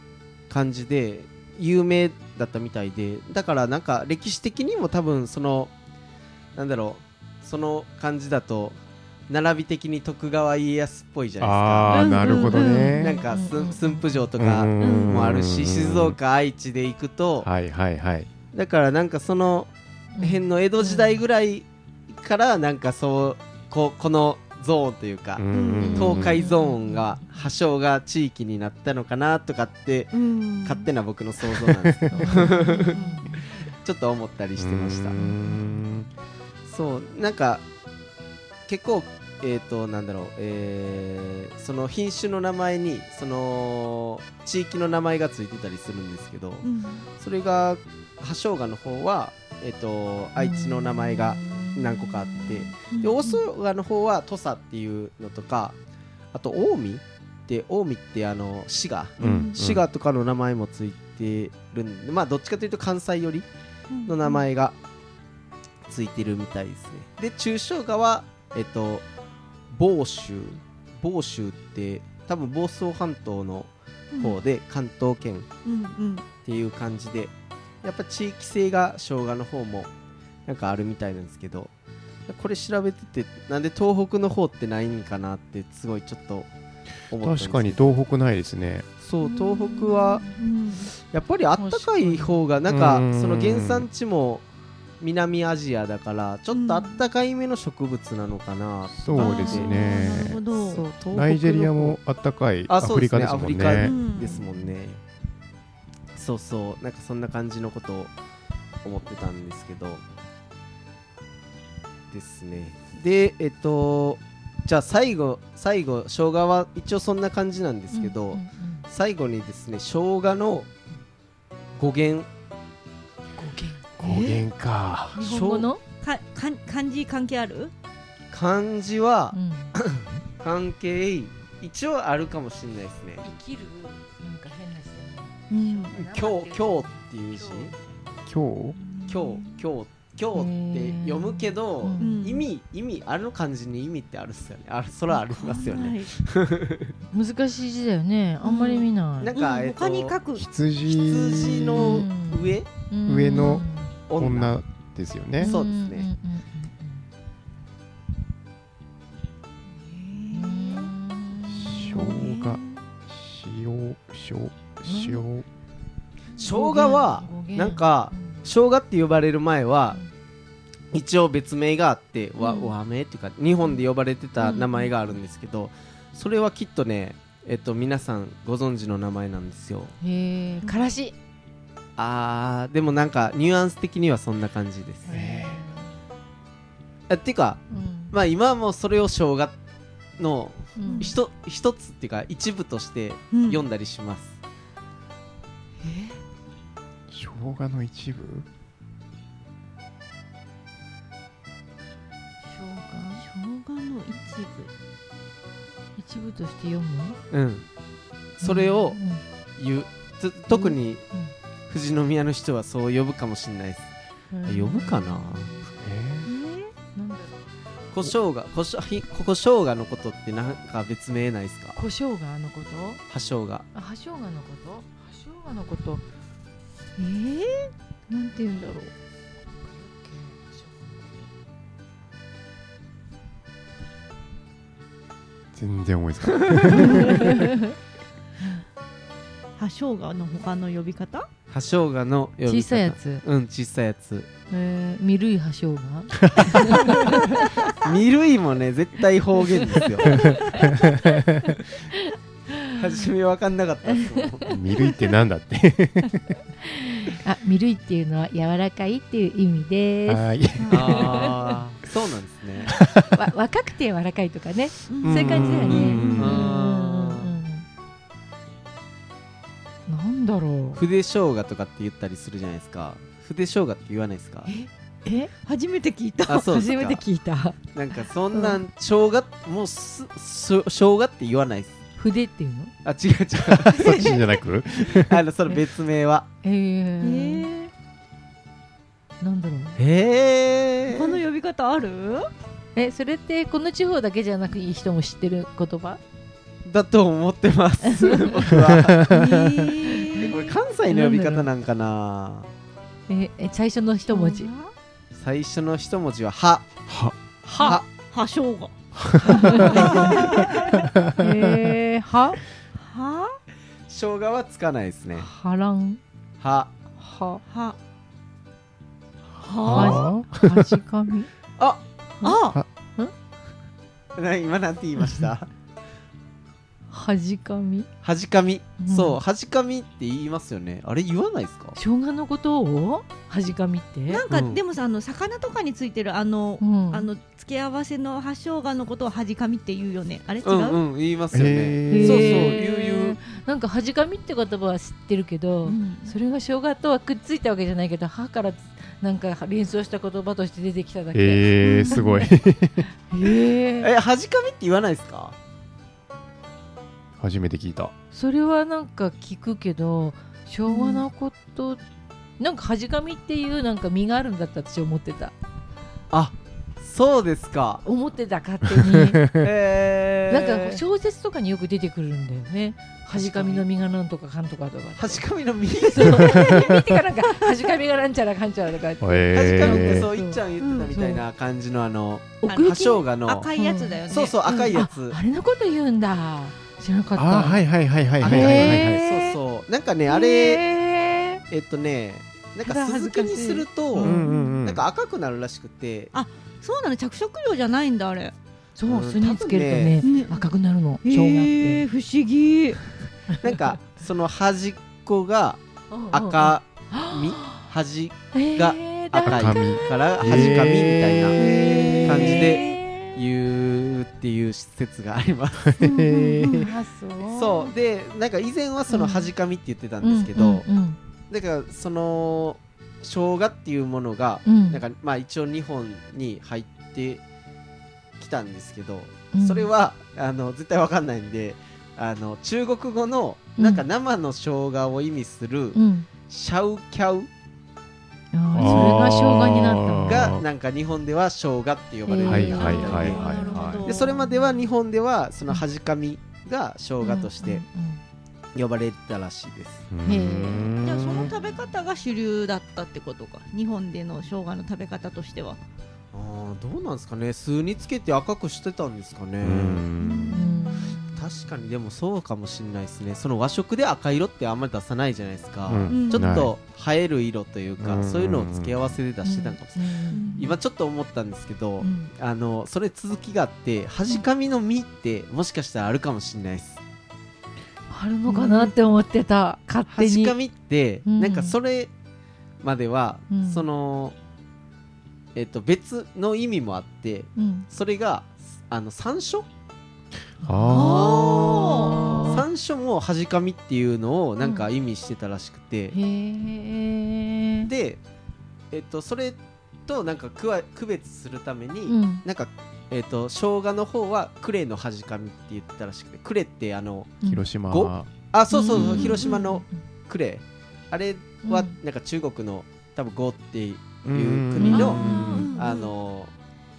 感じで有名だったみたいでだからなんか歴史的にも多分そのなんだろうその感じだと並び的に徳川家康っぽいじゃないああうんなるほどうんね。ですかなんか駿府城とかうん。もあるし静岡愛知で行くとはいはいはい。だからなんかその辺の江戸時代ぐらいからなんかそうここのゾーンというかうん東海ゾーンが発祥が地域になったのかなとかってうん。勝手な僕の想像なんですけど。*laughs* ちょっと思ったりしてました。うーん。そうなんか結構えっ、となんだろうえーその品種の名前にその地域の名前がついてたりするんですけどうん。それが葉生姜の方はえっ、と愛知の名前が何個かあって。で大須賀の方は土佐っていうのとかあと近江って近江ってあの滋賀。うん。滋賀とかの名前もついてるんでまあどっちかというと関西寄りの名前がついてるみたいですね。で中生姜はえっと房州。房州って多分房総半島の方で関東圏っていう感じでやっぱ地域性が生姜の方もなんかあるみたいなんですけどこれ調べててなんで東北の方ってないんかなってすごいちょっと思ったんです確かに東北ないですね。そう東北はうんやっぱりあったかい方がなんかうんその原産地も南アジアだからちょっとあったかいめの植物なのかなそうですね。あーなるほど。そう東北の方。ナイジェリアもあったかいアフリカですねアフリカもんね。ですもんね。そうそうなんかそんな感じのことを思ってたんですけどですね。でえっとじゃあ最後最後生姜は一応そんな感じなんですけど、うんうんうん。最後にですね生姜の語源。語源。か。日本語の、かかん漢字関係ある？漢字はうん。*coughs* 関係一応あるかもしれないですね。生きる？なんか変な人うん。今日今日っていう字？今日。今日？今日今日って読むけど、うん。意味意味あの漢字に意味ってあるっすよね。あるそれはありますよね。はい。*laughs* 難しい字だよね。あんまり見ない、なんか、うん。えっと他に書く。羊。羊の上、うん。上の女。女ですよね。そうですね。生姜。塩。塩。塩生姜はなんか生姜って呼ばれる前は一応別名があって和うん。和名っていうか日本で呼ばれてた名前があるんですけどそれはきっとねえっと皆さんご存知の名前なんですよ。へえからしあーでもなんかニュアンス的にはそんな感じです。へあっていうかうん。まあ今はもうそれを生姜のうん。ひと一つっていうか一部としてうん。読んだりします、生姜の一部？生姜の一一部として読む？うん、それをうん。言う。つ特に富士宮の人はそう呼ぶかもしれないです。うん。あ呼ぶかな？え部なんだろ胡椒が胡椒がのことってなんか別名ないですか？う胡椒がのこと？葉生姜あ葉生姜のこと？葉生姜のこと？えー、なんて言うんだろう全然思いつかない。葉生姜の他の呼び方？葉生姜の呼び方。小さいやつ。うん小さいやつ。えー、ミルイ葉生姜ミルイもね絶対方言ですよ *laughs* 初め分かんなかったっミルイってなんだって。*laughs* あミルイっていうのは柔らかいっていう意味です。はーい。ああそうなんですね。*laughs* わ若くて柔らかいとかね。うん。そういう感じだよね。うん。うん。あなんだろう。筆生姜とかって言ったりするじゃないですか。筆生姜って言わないですか？え初めて聞いた。初めて聞いた。なんかそんなん生姜もうすす生姜って言わないです筆っていうの？あ違う違う。*laughs* そっちじゃなく？*laughs* あのその別名は。え。え。なんだろう。へえ。他の呼び方ある？えそれってこの地方だけじゃなくいい人も知ってる言葉？だと思ってます。*laughs* 僕は。え。これ関西の呼び方なんかな？ええ最初の一文字。最初の一文字は「は」は。は。はしょうが *laughs* えー、は？は？生姜はつかないですね。はらん「は。は。は。は？は？はじかみ」あ。あ。な今なんて言いました？はじかみ。はじかみ、うん。そうはじかみって言いますよね。あれ言わないですか？生姜のことをはじかみって？なんか、うん。でもさあの魚とかについてるあの、うん。あの付け合わせの葉生姜のことをはじかみって言うよね。あれ違う、うんうん言いますよね。そうそう言う言うなんかはじかみって言葉は知ってるけど、うん。それが生姜とはくっついたわけじゃないけど歯からなんか連想した言葉として出てきただけ。えー、すごい。*laughs* へええはじかみって言わないですか？初めて聞いた。それはなんか聞くけど生姜のこと、なんかはじかみっていうなんか実があるんだって私思ってた。あそうですか。思ってた勝手に。えー、なんか小説とかによく出てくるんだよね。はじかみの実がなんとかかんとかとかはじかみの実そう。見てかなんかはじかみがなんちゃらかんちゃらとか言って。はじかみってえそういっちゃん言ってたみたいな感じのあの奥行き葉生姜の。赤いやつだよね、そうそう赤いやつ、ああれのこと言うんだ知らなかー、った。はいはいはいはいはいはい。そうそう。なんかねあれへえっとねなんか酢漬けにすると、なんか赤くなるらしくて。そうなの？着色料じゃないんだあれ。ーそう酢につけるとねね。赤くなるの。へ生姜ってー不思議。*laughs* なんかその端っこが赤身端が赤いから端かみみたいな感じで言うっていう施設があります。そう。でなんか以前はそのうん端かみって言ってたんですけど、だからその生姜っていうものがうん。なんかまあ一応日本に入ってきたんですけど、うん。それはあの絶対わかんないんであの中国語のなんか生の生姜を意味するうん。シャウキャウそれが生姜になったがなんか日本では生姜って呼ばれるようはいになったんで。はいはいはいなるほはどでそれまでは日本ではその端かみが生姜として呼ばれてたらしいです、じゃあその食べ方が主流だったってことか。日本での生姜の食べ方としては。あーどうなんですかね。酢につけて赤くしてたんですかね確かにでもそうかもしれないですね。その和食で赤色ってあんまり出さないじゃないですか、うん。ちょっと映える色というか、うん。そういうのを付け合わせで出してたんかもしれない、うん。今ちょっと思ったんですけど、うん。あのそれ続きがあって端かみの実ってもしかしたらあるかもしれないです。あるのかなって思ってた。勝手に。端かみって、うん。なんかそれまでは、うん。そのえっと別の意味もあってうん。それがあの山椒？あ山椒も端かみっていうのをなんか意味してたらしくて、へえでえっとそれとなんか区わ区別するために、うん。なんかえっと生姜の方は呉の端かみって言ってたらしくて呉ってあのー広島。ご？あそうそうそう、うん。広島の呉あれはうん。なんか中国の多分呉っていううん。国のうん。あの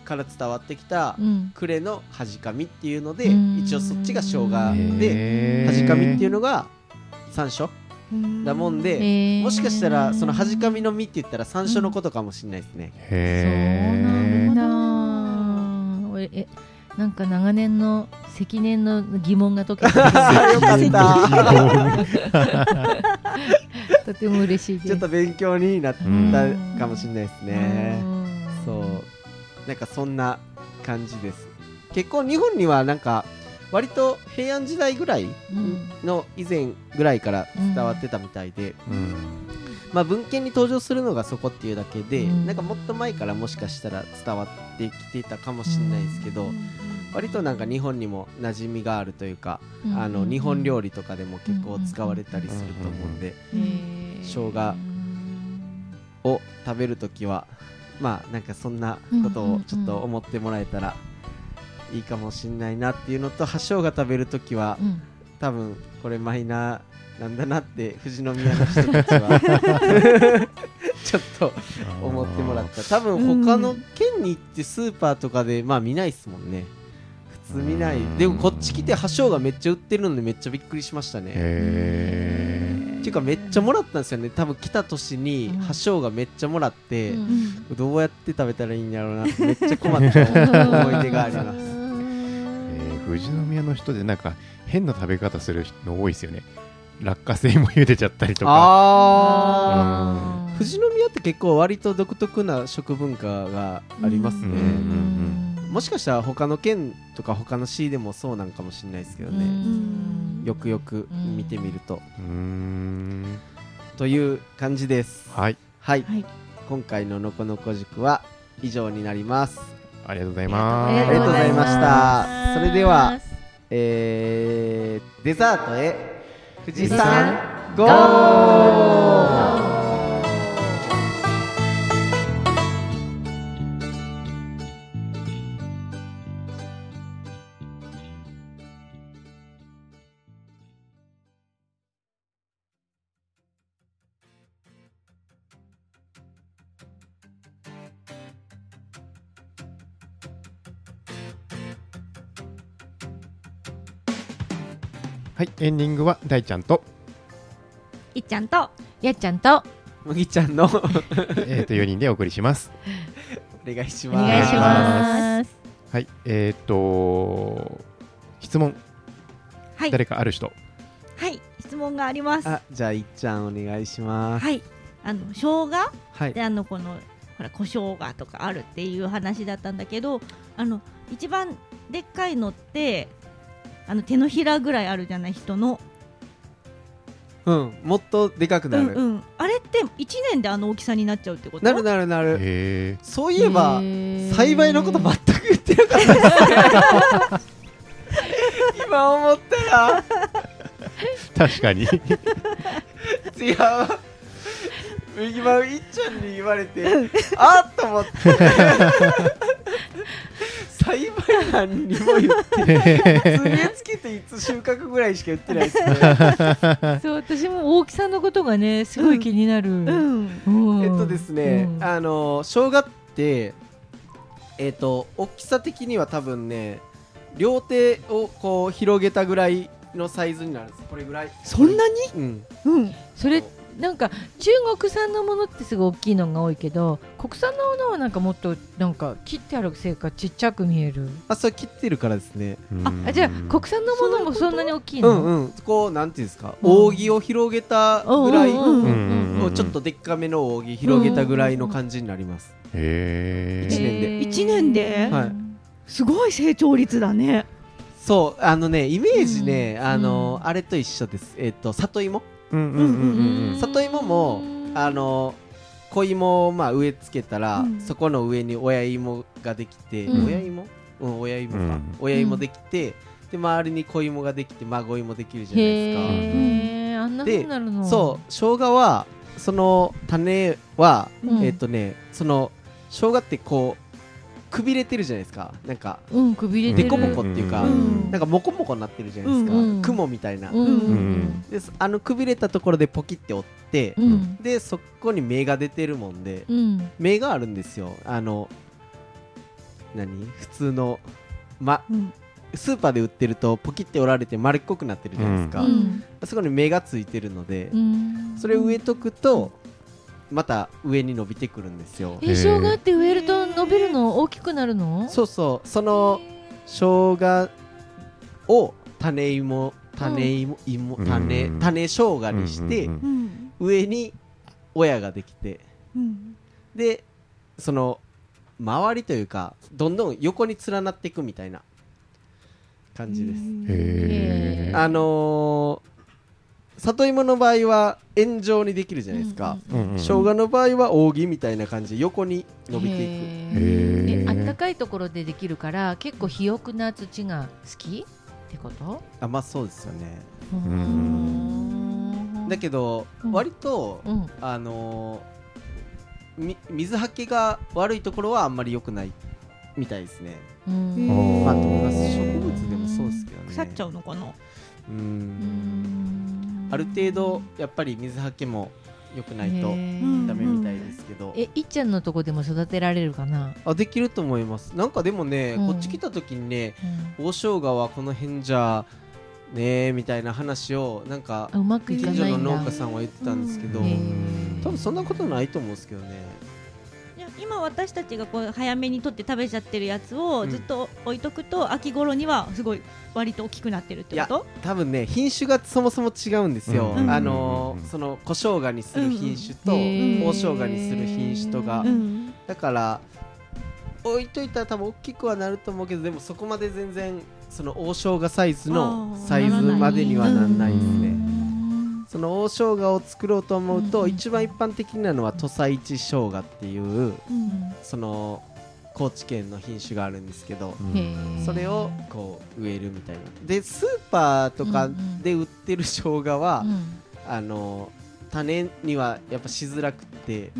から伝わってきたうん。呉の端かみっていうのでうん。一応そっちが生姜でへー。端かみっていうのが山椒だもんでもしかしたらその端かみの実って言ったら山椒のことかもしれないですね、へそうなんだ。俺えなんか長年の積年の疑問が解けた。*laughs* とても嬉しいです。ちょっと勉強になったかもしれないですねなんかそんな感じです。結構日本にはなんか割と平安時代ぐらいうんの以前ぐらいから伝わってたみたいで、うん。まあ文献に登場するのがそこっていうだけで、うん。なんかもっと前からもしかしたら伝わってきてたかもしれないですけど、割となんか日本にも馴染みがあるというか、うん。あの日本料理とかでも結構使われたりすると思うんで、へー生姜を食べるときはまあなんかそんなことをちょっと思ってもらえたらいいかもしんないなっていうのと葉生姜食べるときはうん。多分これマイナーなんだなって富士宮の人たちは *laughs* ちょっと思ってもらった。多分他の県に行ってスーパーとかでまあ見ないっすもんね。見ない。でもこっち来て葉生姜めっちゃ売ってるのでめっちゃびっくりしましたね。へっていうかめっちゃもらったんですよね。多分来た年にうん。葉生姜めっちゃもらって、うん。どうやって食べたらいいんだろうな。っ *laughs* てめっちゃ困った思い出があります。えー富士宮の人でなんか変な食べ方するの多いですよね。落花生も茹でちゃったりとか。あうん。ー富士宮って結構割と独特な食文化がありますね、うんうんうんもしかしたら他の県とか他の市でもそうなんかもしれないですけどね、よくよく見てみると、という感じです。はい。はい、はい。今回ののこのこ塾は以上になります。ありがとうございます。ありがとうございました。それではえー、デザートへ。富士山ゴーはいエンディングは大ちゃんと。いっちゃんとやっちゃんと。麦ちゃんの。お *laughs* えーと4人でお送りします。願いしおます。願いします。はいえっ、と質問。はい。誰かある人。はい質問があります。あじゃあいっちゃんお願いします。はい。あの生姜？はい。であのこのほら小生姜とかあるっていう話だったんだけどあの一番でっかいのってあの手のひらぐらいあるじゃない人の、うんもっとでかくうなんる、うん、あれって1年であの大きさになっちゃうってこと？なるなるなる。へそういえば栽培のこと全く言ってなかった。です今思ったら。ー確かに。違う。今いっちゃんに言われてあっと思って栽培何にも言って爪つけていつ収穫ぐらいしか言ってない。ですねそう私も大きさのことがねすごい気になる、うん。うん。えっとですね、うん。あの生姜ってえっと大きさ的には多分ね両手をこう広げたぐらいのサイズになるんです。これぐらい。そんなに？うん。うん。それなんか中国産のものってすごい大きいのが多いけど国産のものはなんかもっとなんか切ってあるせいかちっちゃく見える。あそれ切ってるからですね。あじゃあ国産のものもそんなに大きいうのんうん。こうなんていうんですか、うん。扇を広げたぐらい、ちょっとでっかめの扇広げたぐらいの感じになります、へ一年で。え一年で？はい。すごい成長率だね。そうあのねイメージね、うん。あの、うん。あれと一緒です。えっ、と里芋？うんうんうんうんうん。里芋もあの小芋をまあ植え付けたら、うん。そこの上に親芋ができて、うん。親芋？うん親芋か、うん。親芋できて、で周りに小芋ができて孫芋できるじゃないですか、へえあんな風になるの。そう生姜はその種は、うん。えっ、とねその生姜ってこうくびれてるじゃないですか。なんかうんくびれてる。でこぼこっていうか、うん。なんかモコモコになってるじゃないですか、うん雲みたいな、うんうんであのくびれたところでポキって折って、うん。うんでそこに芽が出てるもんで、うん。芽があるんですよ。あの何？普通のまうん。スーパーで売ってるとポキって折られて丸っこくなってるじゃないですか、うん。あそこに芽がついてるので、うん。それを植えとくとまた上に伸びてくるんですよ。え生姜って植えると伸びるの？大きくなるの？そうそう。その生姜を種芋種芋芋うん。種種生姜にして上に親ができて。うん。でその周りというかどんどん横に連なっていくみたいな感じです、あのー里芋の場合は円状にできるじゃないですか、うんうん生姜の場合は扇みたいな感じで横に伸びていく。あったかいところでできるから結構肥沃な土が好き？ってこと？あまあそうですよね。うん。だけど、うん。割と、うん。あのーみ水はけが悪いところはあんまり良くないみたいですね。まあ植物でもそうですけどね。腐っちゃうのかな？ううんんある程度やっぱり水はけも良くないとダメみたいですけど、えいっちゃんのとこでも育てられるかな、あできると思います。なんかでもね、うん。こっち来た時にね大生姜はこの辺じゃねえみたいな話をなんかあうまくいか近所の農家さんは言ってたんですけど、多分そんなことないと思うんですけどね今私たちがこう早めに取って食べちゃってるやつをうん。ずっと置いとくと、秋頃にはすごい割と大きくなってるってこと？多分ね品種がそもそも違うんですよ、うん。あのうん。その小生姜にする品種と大生姜にする品種とが、うん。だから置いといたら多分大きくはなると思うけどでもそこまで全然その大生姜サイズのサイズまでにはなんないですうねんその大生姜を作ろうと思うと、うん。一番一般的なのは土佐一生姜っていううん。その高知県の品種があるんですけど、それをこう植えるみたいな。でスーパーとかで売ってる生姜は、うん。あの種にはやっぱしづらくって、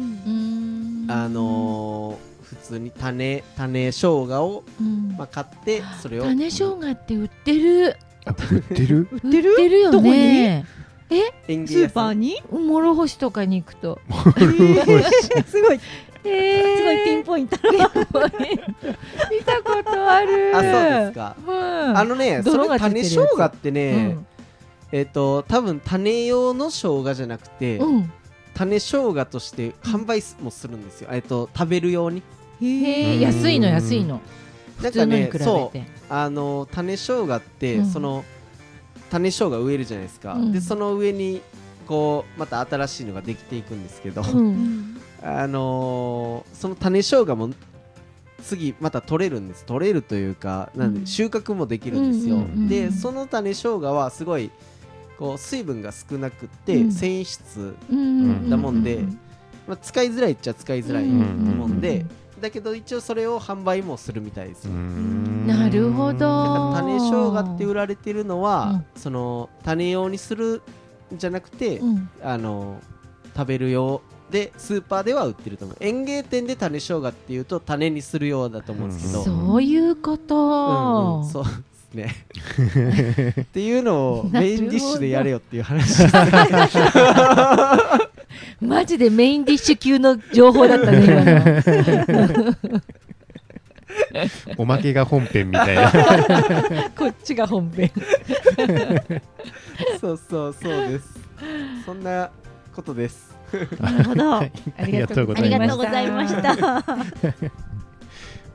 あのー普通に種種生姜を、うん。まあ、買ってそれを。種生姜って売ってる。あ売ってる？売っ売ってるよね園芸スーパーに？諸星とかに行くと。すごい。*laughs* えすごいピンポイント。見たことある。あそうですか、うん。あのねそれ泥がついてる種生姜ってね、えっ、と多分種用の生姜じゃなくて、うん。うん種生姜として販売もするんですよ、えっと食べるように。へえ安いの安いの。普なんかね通のに比べそう。てあの種生姜って、うん。その種生姜植えるじゃないですか、うん。でその上にこうまた新しいのができていくんですけど、うん。*laughs* あのーその種生姜も次また取れるんです。取れるというかなんでうん。収穫もできるんですよ、うんうんうんでその種生姜はすごいこう水分が少なくって、うん。繊維質、うんだもんでまあ、使いづらいっちゃ使いづらいもんで、うんだけど一応それを販売もするみたいですよ、なるほど。だから種生姜って売られてるのは、うその種用にするんじゃなくて、うん。あの食べる用でスーパーでは売ってると思う。園芸店で種生姜っていうと種にするようだと思うんですけど、うん。そういうこうんとうん。そうですね。*laughs* っていうのをメインディッシュでやれよっていう話マジでメインディッシュ級の情報だったね *laughs* 今の。*laughs* おまけが本編みたいな。*laughs* こっちが本編。そうそうそうです。そんなことです。なるほど。はい。ありがとうございますがとうございました。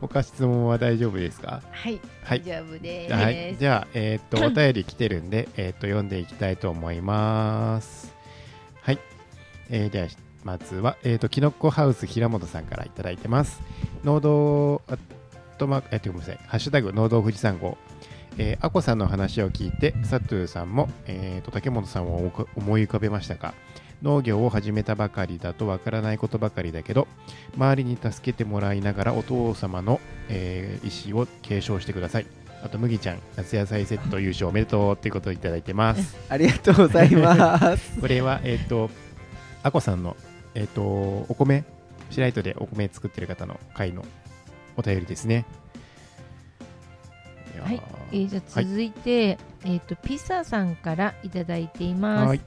他質問は大丈夫ですか？はい。はい。大丈夫です、はい、じゃあ、えーっとお便り来てるんで、えーっと読んでいきたいと思います。はい、えー、じゃあまずは、えーっときのこハウス平本さんからいただいてます。農道あとまえーっとごめんなさい。ハッシュタグ農道富士山号。えー、アコさんの話を聞いて、サトゥーさんも、えー、と竹本さんを思思い浮かべましたか？農業を始めたばかりだとわからないことばかりだけど周りに助けてもらいながらお父様の、えー意思を継承してくださいあと麦ちゃん夏野菜セット優勝おめでとうっていうことをいただいてますありがとうございます *laughs* これはえっ、とあこさんのえっ、とお米白糸でお米作ってる方の会のお便りですね。いはい。えーじゃあ続いて、えー、とピサさんからいただいています。はい。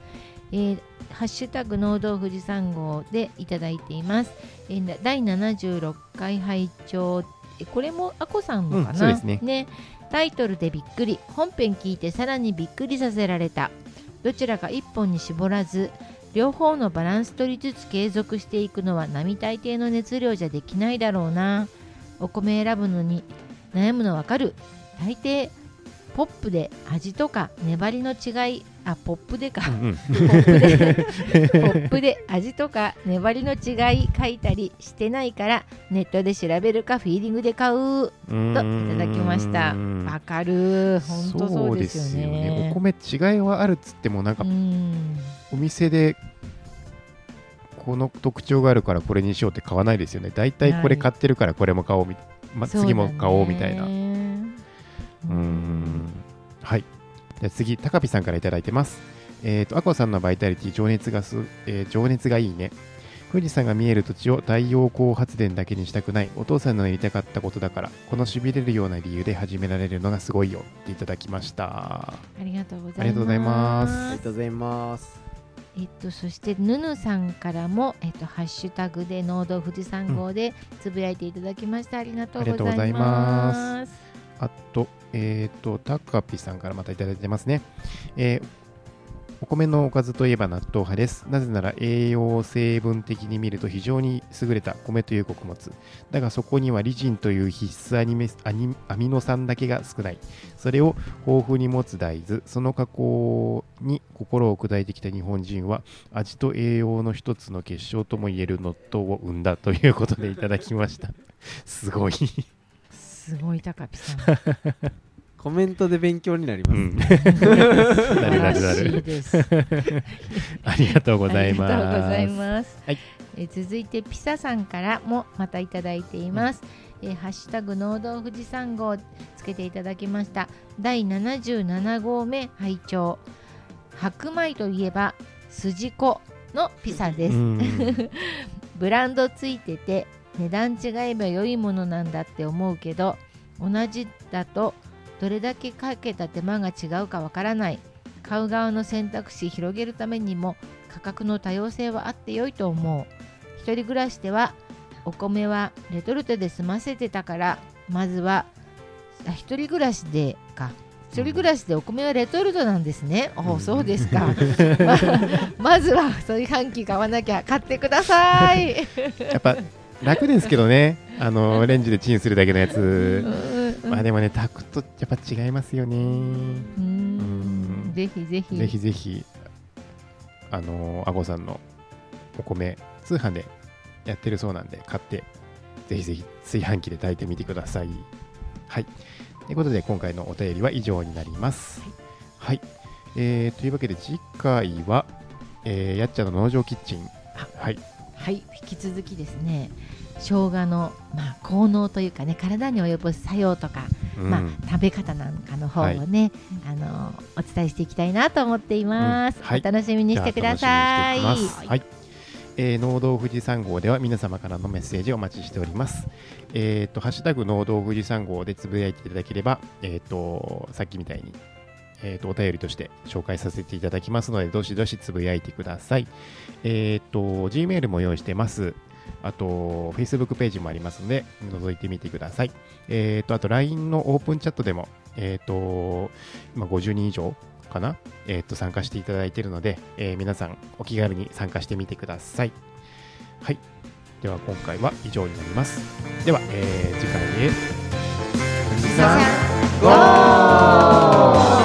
えーハッシュタグ農道富士山号でいただいています。えー第76回拝聴。えこれもあこさんのかな、うんそうですね。タイトルでびっくり。本編聞いてさらにびっくりさせられた。どちらか一本に絞らず両方のバランス取りつつ継続していくのは並大抵の熱量じゃできないだろうな。お米選ぶのに悩むのわかる。大抵ポップで味とか粘りの違い。あポップでか。うんうん。ポップで。ポップで味とか粘りの違い書いたりしてないからネットで調べるかフィーリングで買う。といただきました。うんわかる。本当そうですよね。お米違いはあるっつってもなんかうんお店でこの特徴があるからこれにしようって買わないですよね。大体これ買ってるからこれも買おうみ、ま、次も買おうみたいな。ううん。はい。じゃあ次高ピさんからいただいてます。えっ、とアコさんのバイタリティ情熱がす、えー情熱がいいね。富士山が見える土地を太陽光発電だけにしたくない。お父さんのやりたかったことだからこのしびれるような理由で始められるのがすごいよっていただきました。ありがとうございます。ありがとうございますえっと、そしてぬぬさんからも、えっと、ハッシュタグで農道富士山号でつぶやいていただきました、ありがとうございます。あと、えっ、と、タカピさんからまたいただいてますね。えーお米のおかずといえば納豆派です。なぜなら栄養成分的に見ると非常に優れた米という穀物。だがそこにはリジンという必須アニメアニアミノ酸だけが少ない。それを豊富に持つ大豆、その加工に心を砕いてきた日本人は味と栄養の一つの結晶ともいえる納豆を生んだということでいただきました。すごい。すごい高ピさん *laughs* コメントで勉強になります、う *laughs* なるなるなる。ですありがとうございます。ありがとうございます。はいえー続いてピサさんからもまたいただいています。えーハッシュタグ農道富士山号つけていただきました。第77号目拝聴白米といえば筋子のピサです。うん *laughs* ブランドついてて値段違えば良いものなんだって思うけど同じだとどれだけかけた手間が違うかわからない買う側の選択肢広げるためにも価格の多様性はあって良いと思う一人暮らしではお米はレトルトで済ませてたからまずはあ一人暮らしでか一人暮らしでお米はレトルトなんですね。おお、そうですか。*laughs* ままずは炊飯器買わなきゃ買ってください。*laughs* やっぱ楽ですけどね、あの *laughs* レンジでチンするだけのやうつ。んまあでもね、炊くとやっぱ違いますよね。うんぜひぜひ。ぜひぜひ、あのあごさんのお米、通販でやってるそうなんで、買って、ぜひぜひ炊飯器で炊いてみてください。はい。ということで、今回のお便りは以上になります。はい。えーというわけで、次回は、えーやっちゃんの農場キッチン。はい。はい、引き続きですね。生姜のまあ効能というかね、体に及ぼす作用とか、うんまあ食べ方なんかの方をね、あのお伝えしていきたいなと思っています。うんはいお楽しみにしてください。はい。えー、農道富士山号では皆様からのメッセージをお待ちしております。えっ、と、ハッシュタグ農道富士山号でつぶやいていただければ、えっ、と、さっきみたいに、えっ、と、お便りとして紹介させていただきますので、どしどしつぶやいてください。えっ、と、Gmail も用意してます。あと、Facebook ページもありますので、覗いてみてください。えっ、と、あと、LINE のオープンチャットでも、えっ、と、今50人以上かなえっ、と、参加していただいているので、えー皆さんお気軽に参加してみてください。はい。では、今回は以上になります。では、えー次回へ。さんゴー